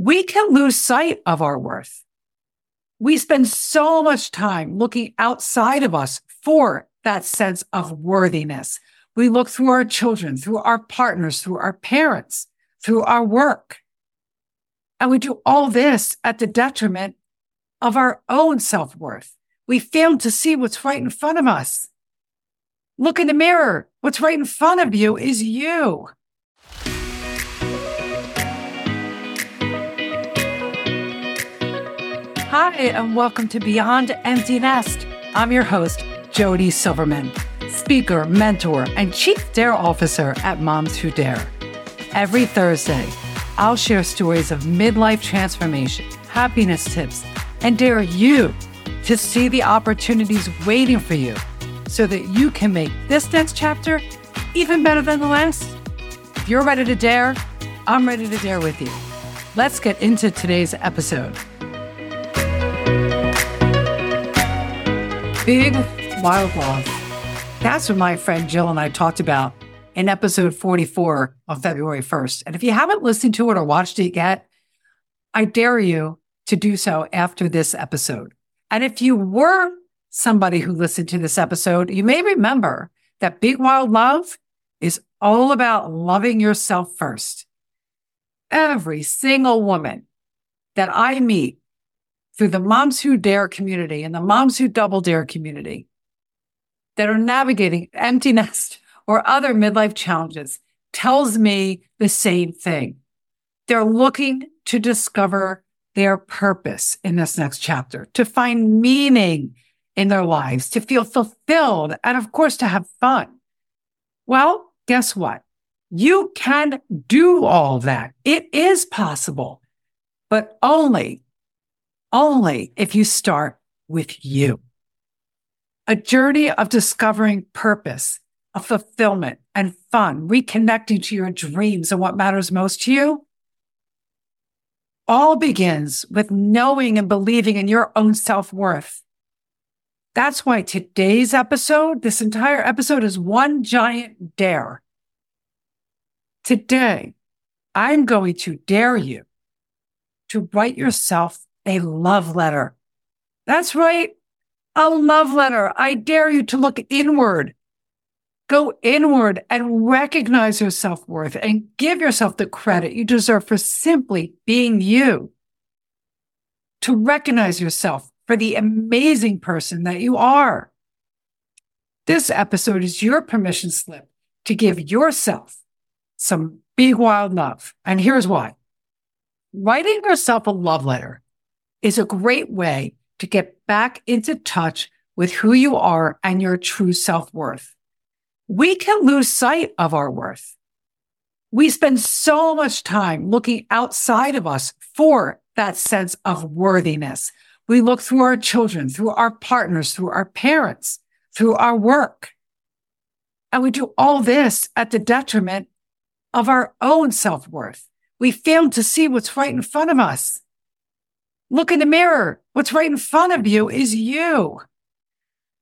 we can lose sight of our worth. We spend so much time looking outside of us for that sense of worthiness. We look through our children, through our partners, through our parents, through our work. And we do all this at the detriment of our own self worth. We fail to see what's right in front of us. Look in the mirror. What's right in front of you is you. Hi, and welcome to Beyond Empty Nest. I'm your host, Jodi Silverman, speaker, mentor, and chief dare officer at Moms Who Dare. Every Thursday, I'll share stories of midlife transformation, happiness tips, and dare you to see the opportunities waiting for you so that you can make this next chapter even better than the last. If you're ready to dare, I'm ready to dare with you. Let's get into today's episode. Big Wild Love. That's what my friend Jill and I talked about in episode 44 of February 1st. And if you haven't listened to it or watched it yet, I dare you to do so after this episode. And if you were somebody who listened to this episode, you may remember that Big Wild Love is all about loving yourself first. Every single woman that I meet through the Moms Who Dare community and the Moms Who Double Dare community that are navigating empty nest or other midlife challenges tells me the same thing. They're looking to discover their purpose in this next chapter, to find meaning in their lives, to feel fulfilled, and of course, to have fun. Well, guess what? You can do all that. It is possible, but only only if you start with you. A journey of discovering purpose, of fulfillment and fun, reconnecting to your dreams and what matters most to you. All begins with knowing and believing in your own self worth. That's why today's episode, this entire episode is one giant dare. Today, I'm going to dare you to write yourself a love letter. That's right. A love letter. I dare you to look inward. Go inward and recognize your self worth and give yourself the credit you deserve for simply being you. To recognize yourself for the amazing person that you are. This episode is your permission slip to give yourself some big wild love. And here's why. Writing yourself a love letter is a great way to get back into touch with who you are and your true self worth. We can lose sight of our worth. We spend so much time looking outside of us for that sense of worthiness. We look through our children, through our partners, through our parents, through our work. And we do all this at the detriment of our own self worth. We fail to see what's right in front of us. Look in the mirror. What's right in front of you is you.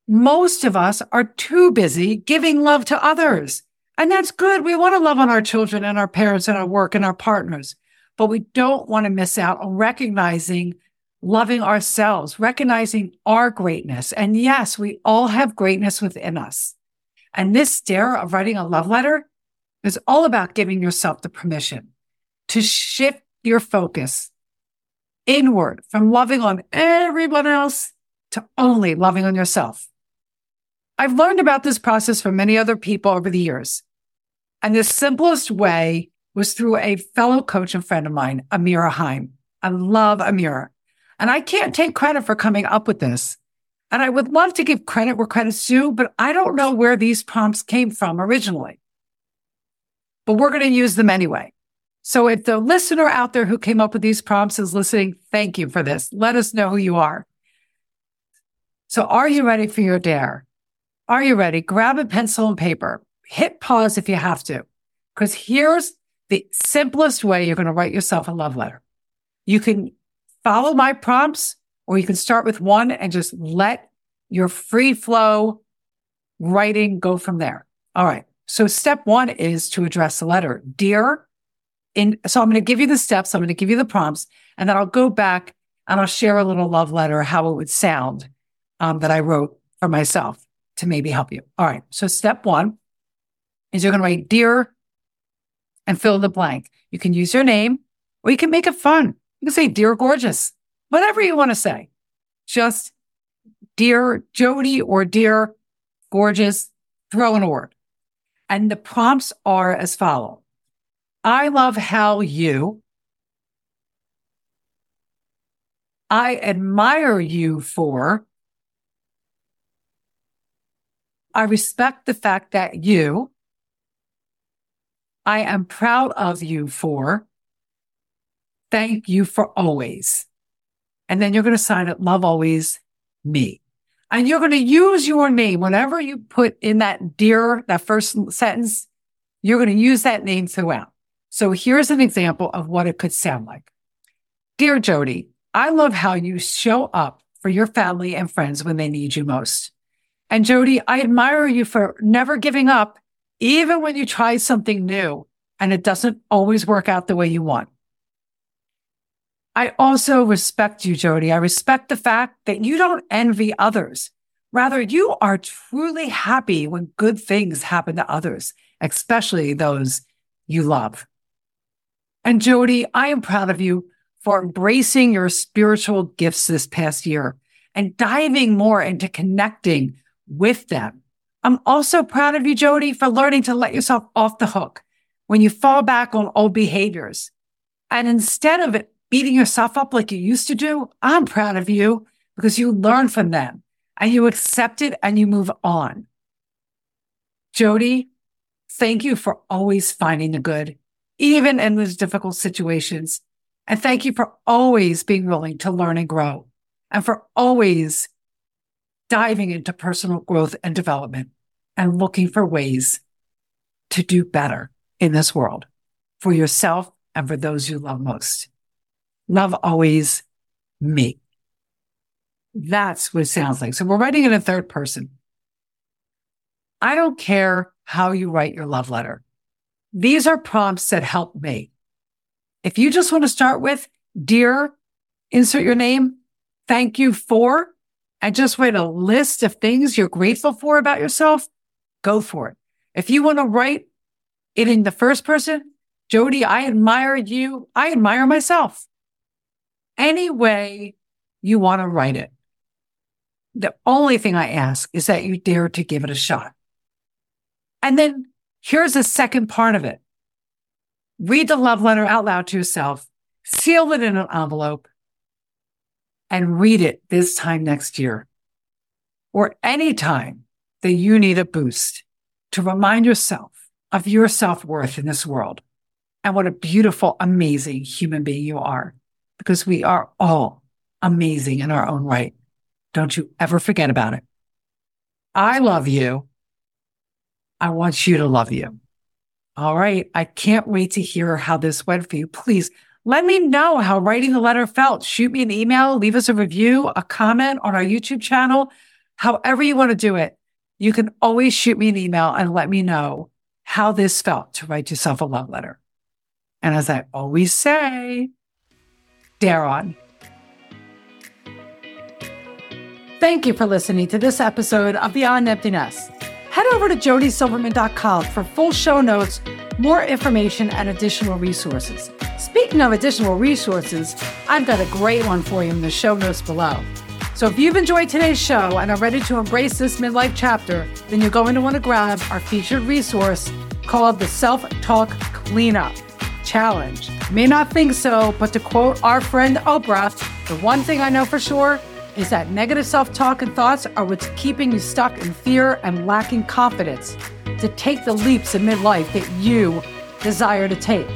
Most of us are too busy giving love to others. And that's good. We want to love on our children and our parents and our work and our partners, but we don't want to miss out on recognizing loving ourselves, recognizing our greatness. And yes, we all have greatness within us. And this dare of writing a love letter is all about giving yourself the permission to shift your focus inward from loving on everyone else to only loving on yourself. I've learned about this process from many other people over the years. And the simplest way was through a fellow coach and friend of mine, Amira Heim. I love Amira. And I can't take credit for coming up with this. And I would love to give credit where credit's due, but I don't know where these prompts came from originally. But we're going to use them anyway. So if the listener out there who came up with these prompts is listening, thank you for this. Let us know who you are. So are you ready for your dare? Are you ready? Grab a pencil and paper. Hit pause if you have to, because here's the simplest way you're going to write yourself a love letter. You can follow my prompts or you can start with one and just let your free flow writing go from there. All right. So step one is to address the letter. Dear in, so I'm going to give you the steps. I'm going to give you the prompts and then I'll go back and I'll share a little love letter, how it would sound um, that I wrote for myself to maybe help you. All right. So step one is you're going to write dear and fill the blank. You can use your name or you can make it fun. You can say dear gorgeous, whatever you want to say. Just dear Jodi or dear gorgeous, throw in a word. And the prompts are as follow. I love how you, I admire you for, I respect the fact that you, I am proud of you for, thank you for always. And then you're going to sign it, love always me. And you're going to use your name whenever you put in that dear, that first sentence, you're going to use that name throughout. So here's an example of what it could sound like. Dear Jodi, I love how you show up for your family and friends when they need you most. And Jodi, I admire you for never giving up, even when you try something new and it doesn't always work out the way you want. I also respect you, Jodi. I respect the fact that you don't envy others. Rather, you are truly happy when good things happen to others, especially those you love. And Jodi, I am proud of you for embracing your spiritual gifts this past year and diving more into connecting with them. I'm also proud of you, Jodi, for learning to let yourself off the hook when you fall back on old behaviors. And instead of beating yourself up like you used to do, I'm proud of you because you learn from them and you accept it and you move on. Jodi, thank you for always finding the good, even in those difficult situations. And thank you for always being willing to learn and grow and for always diving into personal growth and development and looking for ways to do better in this world for yourself and for those you love most. Love always me. That's what it sounds like. So we're writing in a third person. I don't care how you write your love letter. These are prompts that help me. If you just want to start with, dear, insert your name, thank you for, and just write a list of things you're grateful for about yourself, go for it. If you want to write it in the first person, Jodi, I admire you. I admire myself any way you want to write it. The only thing I ask is that you dare to give it a shot. And then here's the second part of it. Read the love letter out loud to yourself, seal it in an envelope, and read it this time next year or any time that you need a boost to remind yourself of your self worth in this world and what a beautiful, amazing human being you are because we are all amazing in our own right. Don't you ever forget about it. I love you. I want you to love you. All right. I can't wait to hear how this went for you. Please let me know how writing the letter felt. Shoot me an email, leave us a review, a comment on our YouTube channel, however you want to do it. You can always shoot me an email and let me know how this felt to write yourself a love letter. And as I always say, dare on. Thank you for listening to this episode of Beyond Empty. Head over to jodisilverman.com for full show notes, more information, and additional resources. Speaking of additional resources, I've got a great one for you in the show notes below. So if you've enjoyed today's show and are ready to embrace this midlife chapter, then you're going to want to grab our featured resource called the Self Talk Cleanup challenge. May not think so, but to quote our friend Oprah, the one thing I know for sure is that negative self talk and thoughts are what's keeping you stuck in fear and lacking confidence to take the leaps in midlife that you desire to take.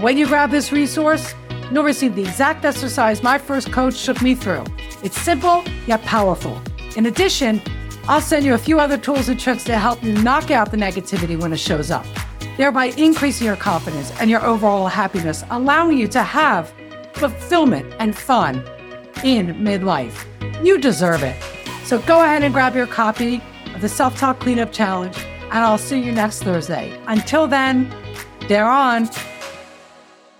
When you grab this resource, you'll receive the exact exercise my first coach took me through. It's simple yet powerful. In addition, I'll send you a few other tools and tricks to help you knock out the negativity when it shows up thereby increasing your confidence and your overall happiness, allowing you to have fulfillment and fun in midlife. You deserve it. So go ahead and grab your copy of the Self Talk Cleanup Challenge, and I'll see you next Thursday. Until then, they're on.